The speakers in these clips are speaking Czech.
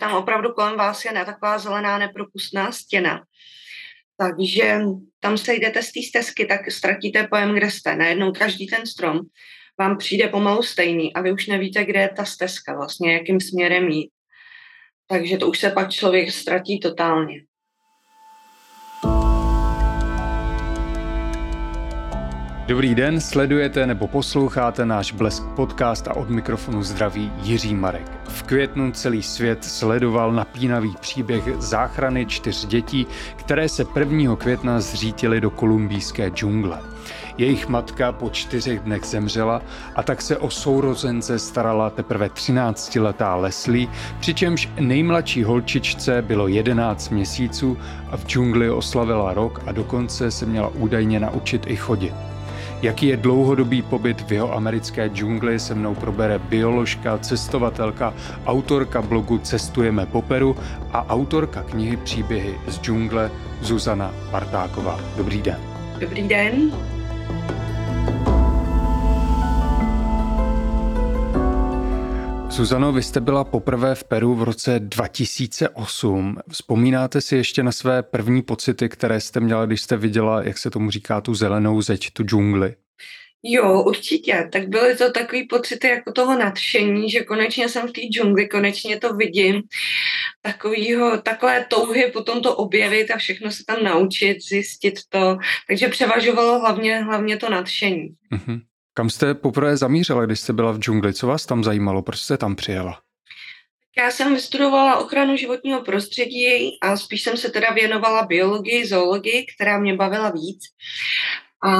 tam opravdu kolem vás je ne taková zelená nepropustná stěna. Takže tam se jdete z té stezky, tak ztratíte pojem, kde jste. Najednou každý ten strom vám přijde pomalu stejný a vy už nevíte, kde je ta stezka, vlastně jakým směrem jít. Takže to už se pak člověk ztratí totálně. Dobrý den, sledujete nebo posloucháte náš Blesk podcast a od mikrofonu zdraví Jiří Marek. V květnu celý svět sledoval napínavý příběh záchrany čtyř dětí, které se 1. května zřítily do kolumbijské džungle. Jejich matka po čtyřech dnech zemřela a tak se o sourozence starala teprve 13-letá Leslie, přičemž nejmladší holčičce bylo 11 měsíců a v džungli oslavila rok a dokonce se měla údajně naučit i chodit. Jaký je dlouhodobý pobyt v jeho americké džungli, se mnou probere bioložka, cestovatelka, autorka blogu Cestujeme po Peru a autorka knihy Příběhy z džungle Zuzana Bartáková. Dobrý den. Dobrý den. Suzano, vy jste byla poprvé v Peru v roce 2008. Vzpomínáte si ještě na své první pocity, které jste měla, když jste viděla, jak se tomu říká, tu zelenou zeď, tu džungli? Jo, určitě. Tak byly to takový pocity jako toho nadšení, že konečně jsem v té džungli, konečně to vidím. Takovýho, takové touhy potom to objevit a všechno se tam naučit, zjistit to. Takže převažovalo hlavně, hlavně to nadšení. Mm-hmm. Kam jste poprvé zamířila, když jste byla v džungli? Co vás tam zajímalo? Proč jste tam přijela? Já jsem vystudovala ochranu životního prostředí a spíš jsem se teda věnovala biologii, zoologii, která mě bavila víc. A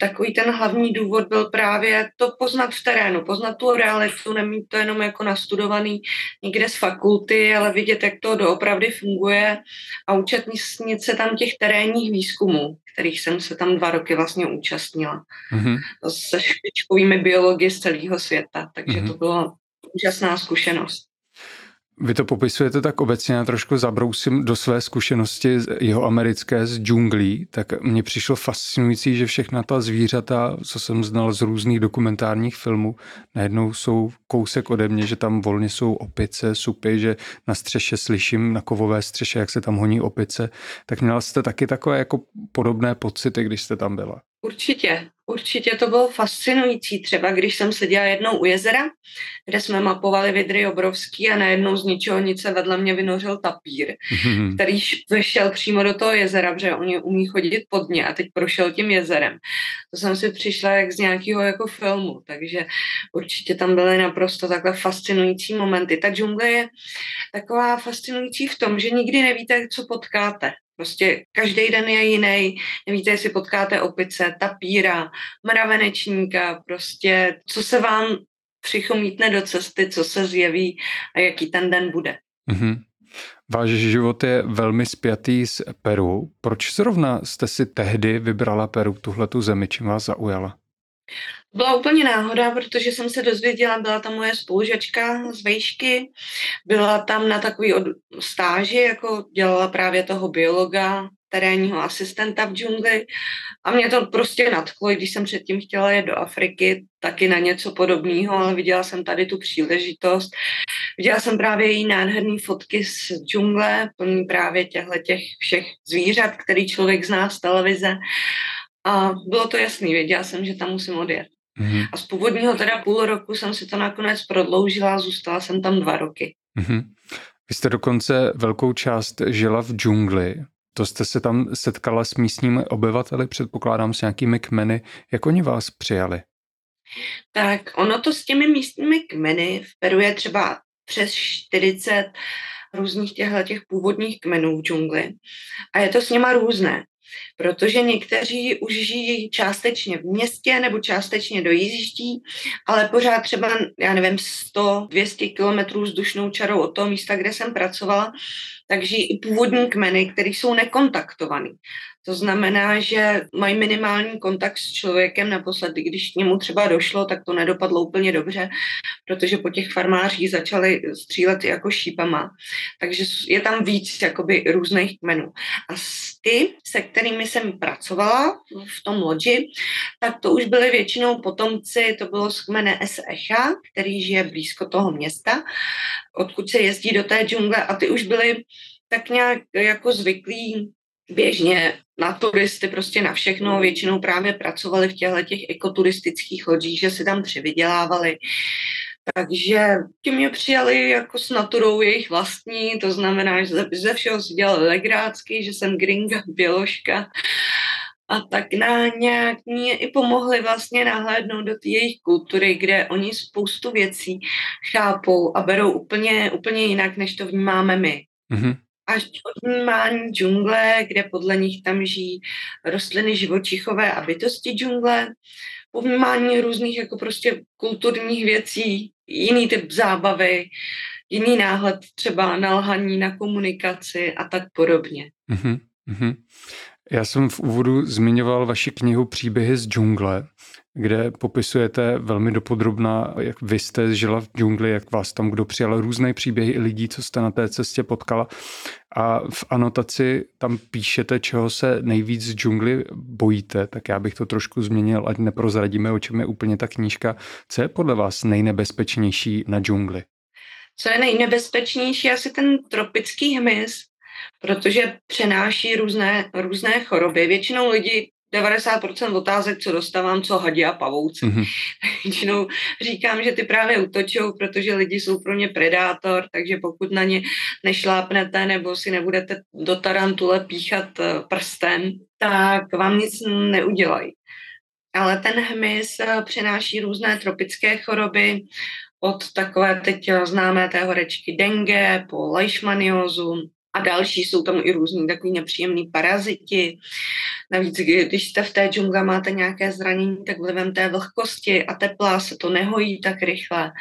takový ten hlavní důvod byl právě to poznat v terénu, poznat tu realitu, nemít to jenom jako nastudovaný někde z fakulty, ale vidět, jak to doopravdy funguje a účastnit se tam těch terénních výzkumů, kterých jsem se tam dva roky vlastně účastnila. Mm-hmm. Se špičkovými biology z celého světa, takže mm-hmm. to byla úžasná zkušenost. Vy to popisujete tak obecně, já trošku zabrousím do své zkušenosti jeho americké z džunglí, tak mně přišlo fascinující, že všechna ta zvířata, co jsem znal z různých dokumentárních filmů, najednou jsou kousek ode mě, že tam volně jsou opice, supy, že na střeše slyším, na kovové střeše, jak se tam honí opice, tak měla jste taky takové jako podobné pocity, když jste tam byla? Určitě, určitě to bylo fascinující. Třeba když jsem seděla jednou u jezera, kde jsme mapovali vidry obrovský a najednou z ničeho nic se vedle mě vynořil tapír, mm-hmm. který vešel přímo do toho jezera, protože oni umí chodit pod mě a teď prošel tím jezerem. To jsem si přišla jak z nějakého jako filmu, takže určitě tam byly naprosto takhle fascinující momenty. Ta džungle je taková fascinující v tom, že nikdy nevíte, co potkáte. Prostě každý den je jiný. Nevíte, jestli potkáte opice, tapíra, mravenečníka, prostě co se vám přichomítne do cesty, co se zjeví a jaký ten den bude. Mm-hmm. Váš život je velmi spjatý s Peru. Proč zrovna jste si tehdy vybrala Peru, tuhle tu zemi, čím vás zaujala? Byla úplně náhoda, protože jsem se dozvěděla, byla tam moje spolužačka z vejšky, byla tam na takový od, stáži, jako dělala právě toho biologa, terénního asistenta v džungli a mě to prostě nadchlo, když jsem předtím chtěla jet do Afriky, taky na něco podobného, ale viděla jsem tady tu příležitost. Viděla jsem právě její nádherné fotky z džungle, plný právě těchto těch všech zvířat, který člověk zná z televize a bylo to jasný, věděla jsem, že tam musím odjet. Mm-hmm. A z původního teda půl roku jsem si to nakonec prodloužila a zůstala jsem tam dva roky. Mm-hmm. Vy jste dokonce velkou část žila v džungli. To jste se tam setkala s místními obyvateli, předpokládám s nějakými kmeny. Jak oni vás přijali? Tak ono to s těmi místními kmeny v Peru je třeba přes 40 různých těchto těch původních kmenů v džungli. A je to s nima různé protože někteří už žijí částečně v městě nebo částečně dojíždí, ale pořád třeba, já nevím, 100-200 kilometrů vzdušnou čarou od toho místa, kde jsem pracovala, takže i původní kmeny, které jsou nekontaktovaný. To znamená, že mají minimální kontakt s člověkem naposledy, když k němu třeba došlo, tak to nedopadlo úplně dobře, protože po těch farmářích začali střílet jako šípama. Takže je tam víc jakoby různých kmenů. A ty, se kterými jsem pracovala v tom loďi, tak to už byly většinou potomci, to bylo z kmene Echa, který žije blízko toho města, odkud se jezdí do té džungle a ty už byly tak nějak jako zvyklí běžně na turisty, prostě na všechno, většinou právě pracovali v těchto těch ekoturistických lodích, že si tam přivydělávali. Takže ti mě přijali jako s naturou jejich vlastní, to znamená, že ze všeho si dělali legrácky, že jsem gringa, běložka a tak na nějak mě i pomohli vlastně nahlédnout do jejich kultury, kde oni spoustu věcí chápou a berou úplně, úplně jinak, než to vnímáme my. Mm-hmm až od vnímání džungle, kde podle nich tam žijí rostliny živočichové a bytosti džungle, po vnímání různých jako prostě kulturních věcí, jiný typ zábavy, jiný náhled třeba na lhaní, na komunikaci a tak podobně. Mm-hmm. Já jsem v úvodu zmiňoval vaši knihu Příběhy z džungle kde popisujete velmi dopodrobná, jak vy jste žila v džungli, jak vás tam kdo přijal, různé příběhy lidí, co jste na té cestě potkala. A v anotaci tam píšete, čeho se nejvíc z džungly bojíte, tak já bych to trošku změnil, ať neprozradíme, o čem je úplně ta knížka. Co je podle vás nejnebezpečnější na džungli? Co je nejnebezpečnější? Asi ten tropický hmyz, protože přenáší různé, různé choroby. Většinou lidi 90% otázek, co dostávám, co hadí a pavouci. Mm-hmm. Většinou říkám, že ty právě utočou, protože lidi jsou pro ně predátor, takže pokud na ně nešlápnete nebo si nebudete do tarantule píchat eh, prstem, tak vám nic neudělají. Ale ten hmyz eh, přináší různé tropické choroby, od takové teď známé té horečky dengue po leishmaniozu, a další jsou tam i různý takový nepříjemný paraziti. Navíc, když jste v té džungli máte nějaké zranění, tak vlivem té vlhkosti a tepla se to nehojí tak rychle.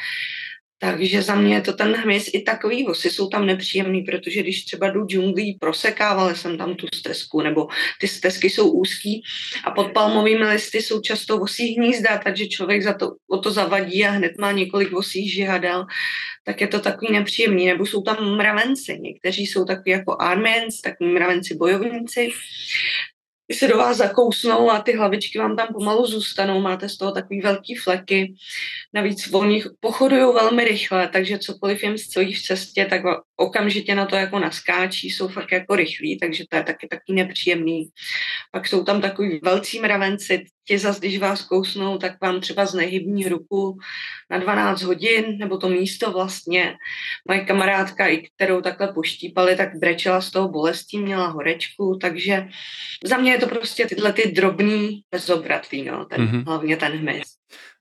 Takže za mě je to ten hmyz i takový, vosy jsou tam nepříjemný, protože když třeba jdu džunglí, prosekávala jsem tam tu stezku, nebo ty stezky jsou úzký a pod palmovými listy jsou často vosí hnízda, takže člověk za to, o to zavadí a hned má několik vosích žihadel, tak je to takový nepříjemný. Nebo jsou tam mravenci, někteří jsou takový jako armens, takový mravenci bojovníci, ty se do vás zakousnou a ty hlavičky vám tam pomalu zůstanou, máte z toho takový velký fleky. Navíc oni pochodují velmi rychle, takže cokoliv jim stojí v cestě, tak okamžitě na to jako naskáčí, jsou fakt jako rychlí, takže to je taky taky nepříjemný. Pak jsou tam takový velcí mravenci, ti zase, když vás kousnou, tak vám třeba znehybní ruku na 12 hodin, nebo to místo vlastně. Moje kamarádka, i kterou takhle poštípali, tak brečela z toho bolestí, měla horečku, takže za mě je to prostě tyhle ty drobný bezobratlý, no, ten, mm-hmm. hlavně ten hmyz.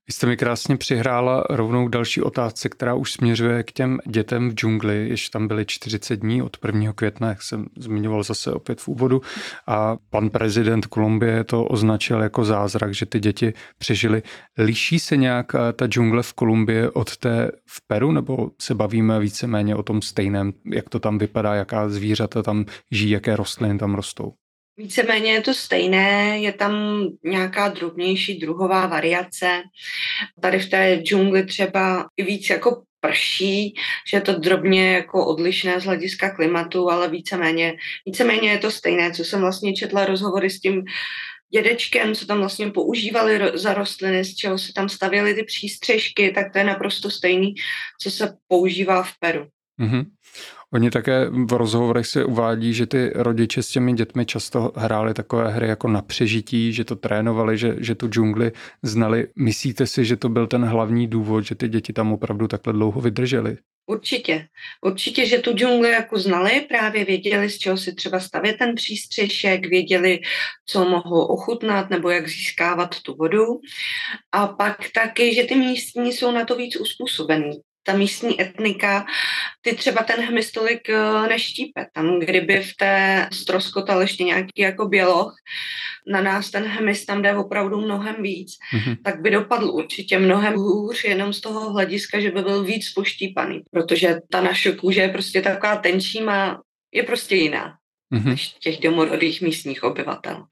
Vy jste mi krásně přihrála rovnou další otázce, která už směřuje k těm dětem v džungli, ještě tam byly 40 dní od 1. května, jak jsem zmiňoval zase opět v úvodu. A pan prezident Kolumbie to označil jako zázrak, že ty děti přežily. Liší se nějak eh, ta džungle v Kolumbii od té v Peru, nebo se bavíme víceméně o tom stejném, jak to tam vypadá, jaká zvířata tam žijí, jaké rostliny tam rostou? Víceméně je to stejné, je tam nějaká drobnější druhová variace. Tady v té džungli třeba i víc jako prší, že je to drobně jako odlišné z hlediska klimatu, ale víceméně, víceméně je to stejné, co jsem vlastně četla rozhovory s tím dědečkem, co tam vlastně používali za rostliny, z čeho se tam stavěly ty přístřežky, tak to je naprosto stejný, co se používá v Peru. Mm-hmm. Oni také v rozhovorech se uvádí, že ty rodiče s těmi dětmi často hráli takové hry jako na přežití, že to trénovali, že, že tu džungli znali. Myslíte si, že to byl ten hlavní důvod, že ty děti tam opravdu takhle dlouho vydržely? Určitě. Určitě, že tu džungli jako znali, právě věděli, z čeho si třeba stavět ten přístřešek, věděli, co mohou ochutnat nebo jak získávat tu vodu. A pak taky, že ty místní jsou na to víc uspůsobení ta místní etnika, ty třeba ten hmyz tolik eh, neštípe. Tam, kdyby v té stroskotal ještě nějaký jako běloch, na nás ten hmyz tam jde opravdu mnohem víc, mm-hmm. tak by dopadl určitě mnohem hůř jenom z toho hlediska, že by byl víc poštípaný, protože ta naše kůže je prostě taková tenčí, má, je prostě jiná. mm-hmm. než těch domorodých místních obyvatel.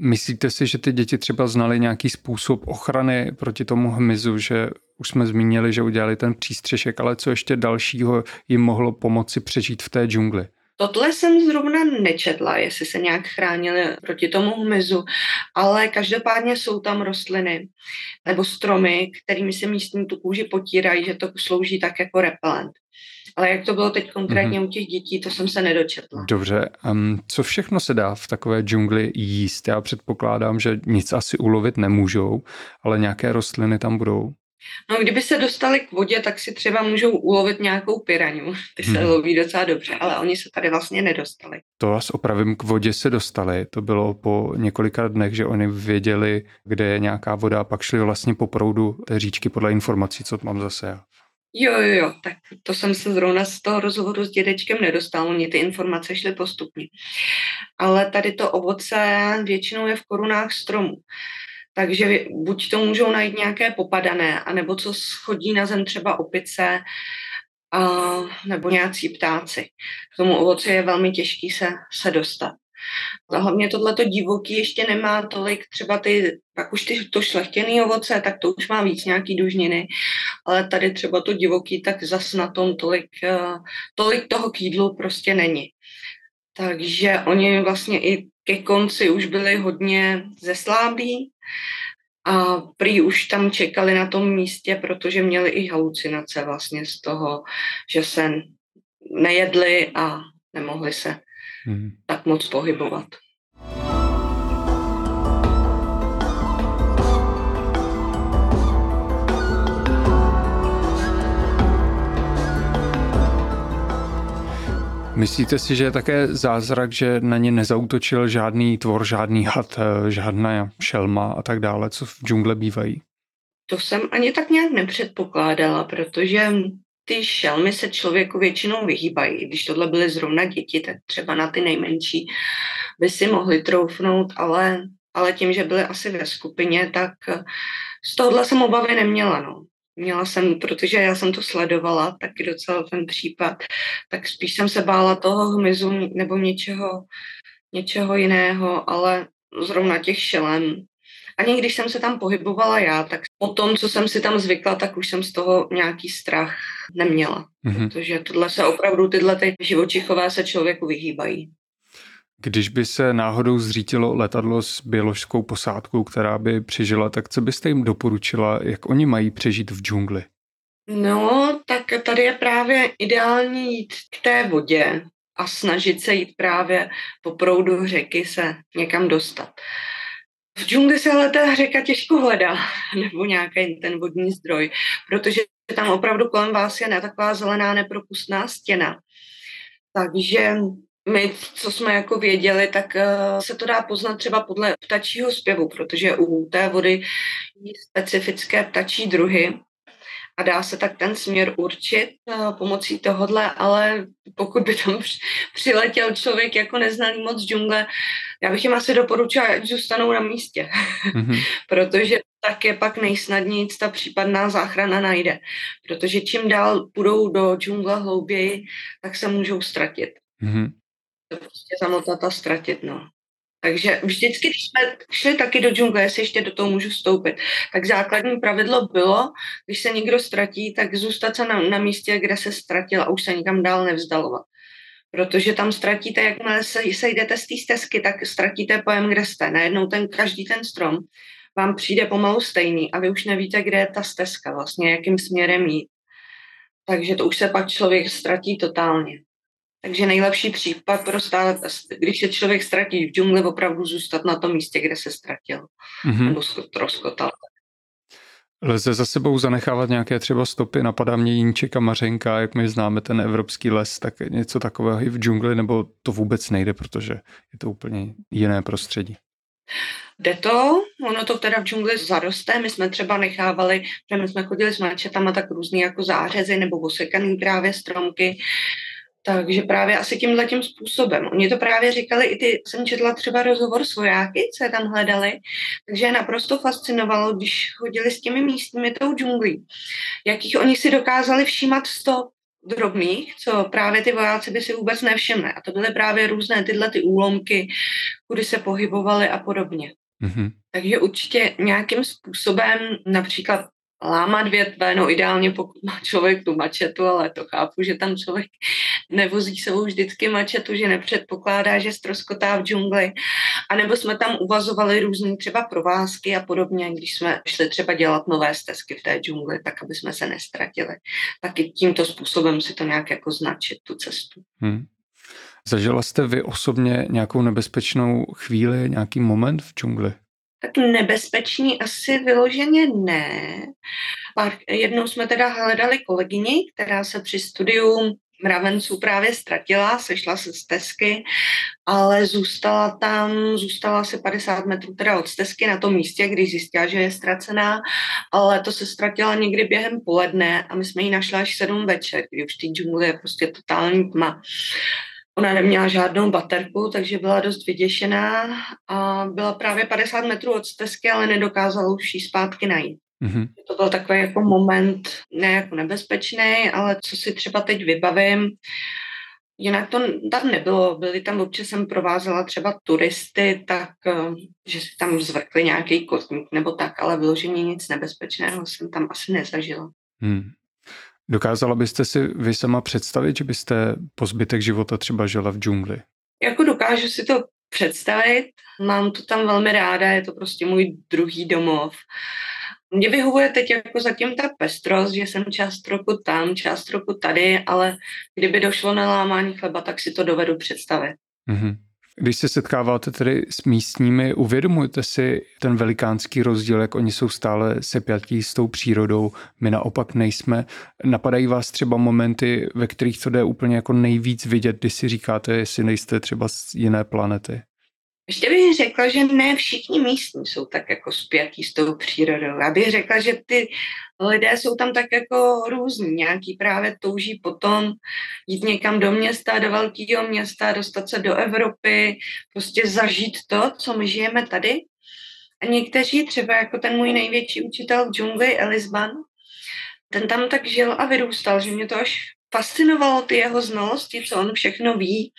Myslíte si, že ty děti třeba znali nějaký způsob ochrany proti tomu hmyzu, že už jsme zmínili, že udělali ten přístřešek, ale co ještě dalšího jim mohlo pomoci přežít v té džungli? Tohle jsem zrovna nečetla, jestli se nějak chránili proti tomu hmyzu, ale každopádně jsou tam rostliny nebo stromy, kterými se místní tu kůži potírají, že to slouží tak jako repelent. Ale jak to bylo teď konkrétně mm-hmm. u těch dětí, to jsem se nedočetla. Dobře, um, co všechno se dá v takové džungli jíst? Já předpokládám, že nic asi ulovit nemůžou, ale nějaké rostliny tam budou. No, kdyby se dostali k vodě, tak si třeba můžou ulovit nějakou piraňu. Ty se hmm. loví docela dobře, ale oni se tady vlastně nedostali. To vás opravím, k vodě se dostali. To bylo po několika dnech, že oni věděli, kde je nějaká voda a pak šli vlastně po proudu té říčky podle informací, co mám zase já. Jo, jo, jo, tak to jsem se zrovna z toho rozhovoru s dědečkem nedostal, oni ty informace šly postupně. Ale tady to ovoce většinou je v korunách stromů. Takže buď to můžou najít nějaké popadané, anebo co schodí na zem třeba opice, a, nebo nějací ptáci. K tomu ovoci je velmi těžký se, se dostat. A hlavně tohleto divoký ještě nemá tolik, třeba ty, pak už ty, to šlechtěné ovoce, tak to už má víc nějaký dužniny, ale tady třeba to divoký, tak zas na tom tolik, eh, tolik toho k jídlu prostě není. Takže oni vlastně i ke konci už byli hodně zeslábí a prý už tam čekali na tom místě, protože měli i halucinace vlastně z toho, že se nejedli a nemohli se hmm. tak moc pohybovat. Myslíte si, že je také zázrak, že na ně nezautočil žádný tvor, žádný had, eh, žádná šelma a tak dále, co v džungle bývají? To jsem ani tak nějak nepředpokládala, protože ty šelmy se člověku většinou vyhýbají. Když tohle byly zrovna děti, tak třeba na ty nejmenší by si mohli troufnout, ale, ale tím, že byly asi ve skupině, tak z tohohle jsem obavy neměla. No. Měla jsem, protože já jsem to sledovala, taky docela ten případ, tak spíš jsem se bála toho hmyzu nebo něčeho, něčeho jiného, ale zrovna těch šelem. Ani když jsem se tam pohybovala já, tak po tom, co jsem si tam zvykla, tak už jsem z toho nějaký strach neměla. Mm-hmm. Protože tohle se opravdu, tyhle ty živočichové se člověku vyhýbají. Když by se náhodou zřítilo letadlo s bioložskou posádkou, která by přežila, tak co byste jim doporučila, jak oni mají přežít v džungli? No, tak tady je právě ideální jít k té vodě a snažit se jít právě po proudu řeky se někam dostat. V džungli se ale ta řeka těžko hledá, nebo nějaký ten vodní zdroj, protože tam opravdu kolem vás je ne taková zelená nepropustná stěna. Takže my, co jsme jako věděli, tak uh, se to dá poznat třeba podle ptačího zpěvu, protože u té vody specifické ptačí druhy a dá se tak ten směr určit uh, pomocí tohodle, ale pokud by tam přiletěl člověk jako neznalý moc džungle, já bych jim asi doporučila, ať zůstanou na místě, mm-hmm. protože tak je pak nejsnadněji ta případná záchrana najde. Protože čím dál půjdou do džungle hlouběji, tak se můžou ztratit. Mm-hmm to prostě zamotat a ztratit, no. Takže vždycky, když jsme šli taky do džungle, jestli ještě do toho můžu vstoupit, tak základní pravidlo bylo, když se někdo ztratí, tak zůstat se na, na místě, kde se ztratil a už se nikam dál nevzdalovat. Protože tam ztratíte, jakmile se, sejdete z té stezky, tak ztratíte pojem, kde jste. Najednou ten, každý ten strom vám přijde pomalu stejný a vy už nevíte, kde je ta stezka, vlastně jakým směrem jít. Takže to už se pak člověk ztratí totálně. Takže nejlepší případ pro stále, když se člověk ztratí v džungli, opravdu zůstat na tom místě, kde se ztratil. Mm-hmm. Nebo rozkotal. Lze za sebou zanechávat nějaké třeba stopy, napadá mě Jíček a Mařenka, jak my známe ten evropský les, tak něco takového i v džungli, nebo to vůbec nejde, protože je to úplně jiné prostředí. Jde to, ono to teda v džungli zaroste, my jsme třeba nechávali, že my jsme chodili s mačetama tak různý jako zářezy nebo osekaný právě stromky, takže právě asi tímhle tím způsobem. Oni to právě říkali, i ty jsem četla třeba rozhovor s vojáky, co je tam hledali, takže je naprosto fascinovalo, když chodili s těmi místními tou džunglí, jakých oni si dokázali všímat stop. drobných, co právě ty vojáci by si vůbec nevšimli. A to byly právě různé tyhle ty úlomky, kudy se pohybovali a podobně. Mm-hmm. Takže určitě nějakým způsobem, například lámat větve, no ideálně pokud má člověk tu mačetu, ale to chápu, že tam člověk nevozí sebou vždycky mačetu, že nepředpokládá, že stroskotá v džungli. A nebo jsme tam uvazovali různé třeba provázky a podobně, když jsme šli třeba dělat nové stezky v té džungli, tak aby jsme se nestratili. Taky tímto způsobem si to nějak jako značit, tu cestu. Hmm. Zažila jste vy osobně nějakou nebezpečnou chvíli, nějaký moment v džungli? Tak nebezpečný asi vyloženě ne. Pár, jednou jsme teda hledali kolegyni, která se při studiu mravenců právě ztratila, sešla se z stezky, ale zůstala tam, zůstala se 50 metrů teda od stezky na tom místě, když zjistila, že je ztracená, ale to se ztratila někdy během poledne a my jsme ji našli až 7 večer, kdy už v té džungli je prostě totální tma. Ona neměla žádnou baterku, takže byla dost vyděšená a byla právě 50 metrů od stezky, ale nedokázala už jí zpátky najít. Mm-hmm. To byl takový jako moment, ne jako nebezpečný, ale co si třeba teď vybavím, Jinak to tam nebylo, byli tam občas jsem provázela třeba turisty, tak eh, že si tam zvrkli nějaký kotník nebo tak, ale vyloženě nic nebezpečného jsem tam asi nezažila. Hmm. Dokázala byste si vy sama představit, že byste po zbytek života třeba žila v džungli? Jako dokážu si to představit, mám to tam velmi ráda, je to prostě můj druhý domov. Mně vyhovuje teď jako zatím ta pestrost, že jsem část roku tam, část roku tady, ale kdyby došlo na lámání chleba, tak si to dovedu představit. Mm-hmm. Když se setkáváte tedy s místními, uvědomujete si ten velikánský rozdíl, jak oni jsou stále sepjatí s tou přírodou, my naopak nejsme. Napadají vás třeba momenty, ve kterých to jde úplně jako nejvíc vidět, když si říkáte, jestli nejste třeba z jiné planety? Ještě bych řekla, že ne všichni místní jsou tak jako spjatí s tou přírodou. Já bych řekla, že ty lidé jsou tam tak jako různí. Nějaký právě touží potom jít někam do města, do velkého města, dostat se do Evropy, prostě zažít to, co my žijeme tady. A někteří, třeba jako ten můj největší učitel v džungli, Elisban, ten tam tak žil a vyrůstal, že mě to až fascinovalo ty jeho znalosti, co on všechno ví.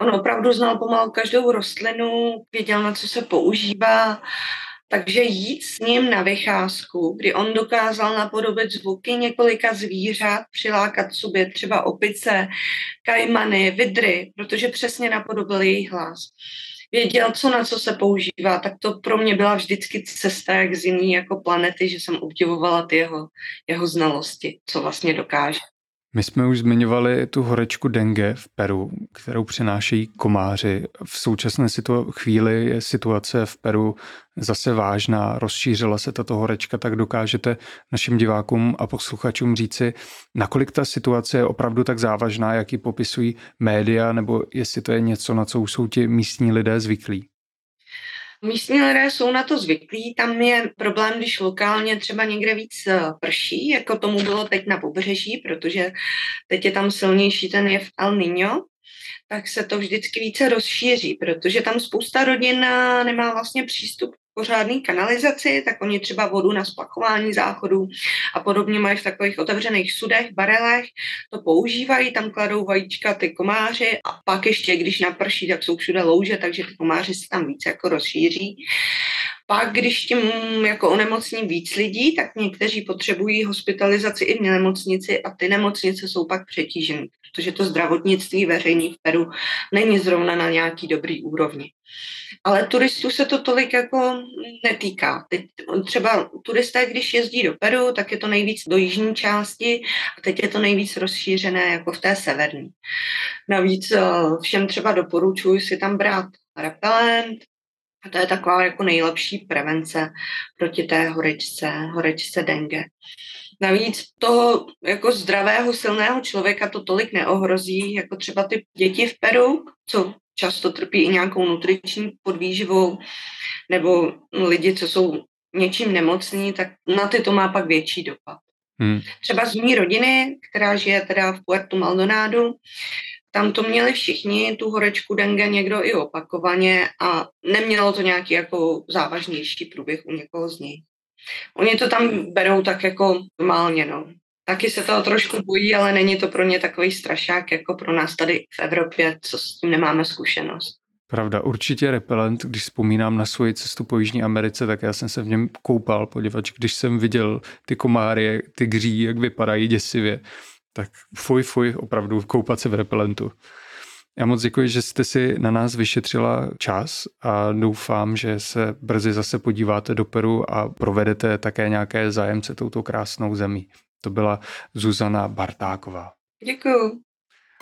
On opravdu znal pomalu každou rostlinu, věděl, na co se používá, takže jít s ním na vycházku, kdy on dokázal napodobit zvuky několika zvířat, přilákat sobě třeba opice, kajmany, vidry, protože přesně napodobil jejich hlas. Věděl, co na co se používá, tak to pro mě byla vždycky cesta jak z jiný jako planety, že jsem obdivovala ty jeho, jeho znalosti, co vlastně dokáže. My jsme už zmiňovali tu horečku dengue v Peru, kterou přinášejí komáři. V současné situ- chvíli je situace v Peru zase vážná, rozšířila se tato horečka, tak dokážete našim divákům a posluchačům říci, nakolik ta situace je opravdu tak závažná, jak ji popisují média, nebo jestli to je něco, na co už jsou ti místní lidé zvyklí? Místní lidé jsou na to zvyklí, tam je problém, když lokálně třeba někde víc eh, prší, jako tomu bylo teď na pobřeží, protože teď je tam silnější ten jev El Niño, tak se to vždycky více rozšíří, protože tam spousta rodin eh, nemá vlastně přístup pořádný kanalizaci, tak oni třeba vodu na splachování záchodů a podobně mají v takových otevřených sudech, barelech, to používají, tam kladou vajíčka ty komáři a pak ještě, když naprší, tak jsou všude louže, takže ty komáři se tam více jako rozšíří. Pak, když tím jako onemocní víc lidí, tak někteří potřebují hospitalizaci i v nemocnici a ty nemocnice jsou pak přetížené, protože to zdravotnictví veřejný v Peru není zrovna na nějaký dobrý úrovni. Ale turistů se to tolik jako netýká. Teď třeba turisté, když jezdí do Peru, tak je to nejvíc do jižní části a teď je to nejvíc rozšířené jako v té severní. Navíc eh, všem třeba doporučuji si tam brát repelent, a to je taková jako nejlepší prevence proti té horečce, horečce dengue. Navíc toho jako zdravého, silného člověka to tolik neohrozí, jako třeba ty děti v Peru, co často trpí i nějakou nutriční podvýživou, nebo lidi, co jsou něčím nemocní, tak na ty to má pak větší dopad. Hmm. Třeba z mý rodiny, která žije teda v Puerto Maldonado, tam to měli všichni, tu horečku dengue někdo i opakovaně a nemělo to nějaký jako závažnější průběh u někoho z nich. Oni to tam berou tak jako normálně, no. Taky se toho trošku bojí, ale není to pro ně takový strašák jako pro nás tady v Evropě, co s tím nemáme zkušenost. Pravda, určitě repelent, když vzpomínám na svoji cestu po Jižní Americe, tak já jsem se v něm koupal, poněvadž když jsem viděl ty komáry, ty gří, jak vypadají děsivě, tak fuj, fuj, opravdu koupat se v repelentu. Já moc děkuji, že jste si na nás vyšetřila čas a doufám, že se brzy zase podíváte do Peru a provedete také nějaké zájemce touto krásnou zemí. To byla Zuzana Bartáková. Děkuji.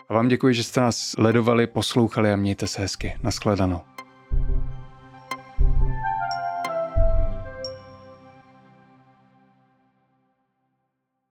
A vám děkuji, že jste nás sledovali, poslouchali a mějte se hezky. Naschledanou.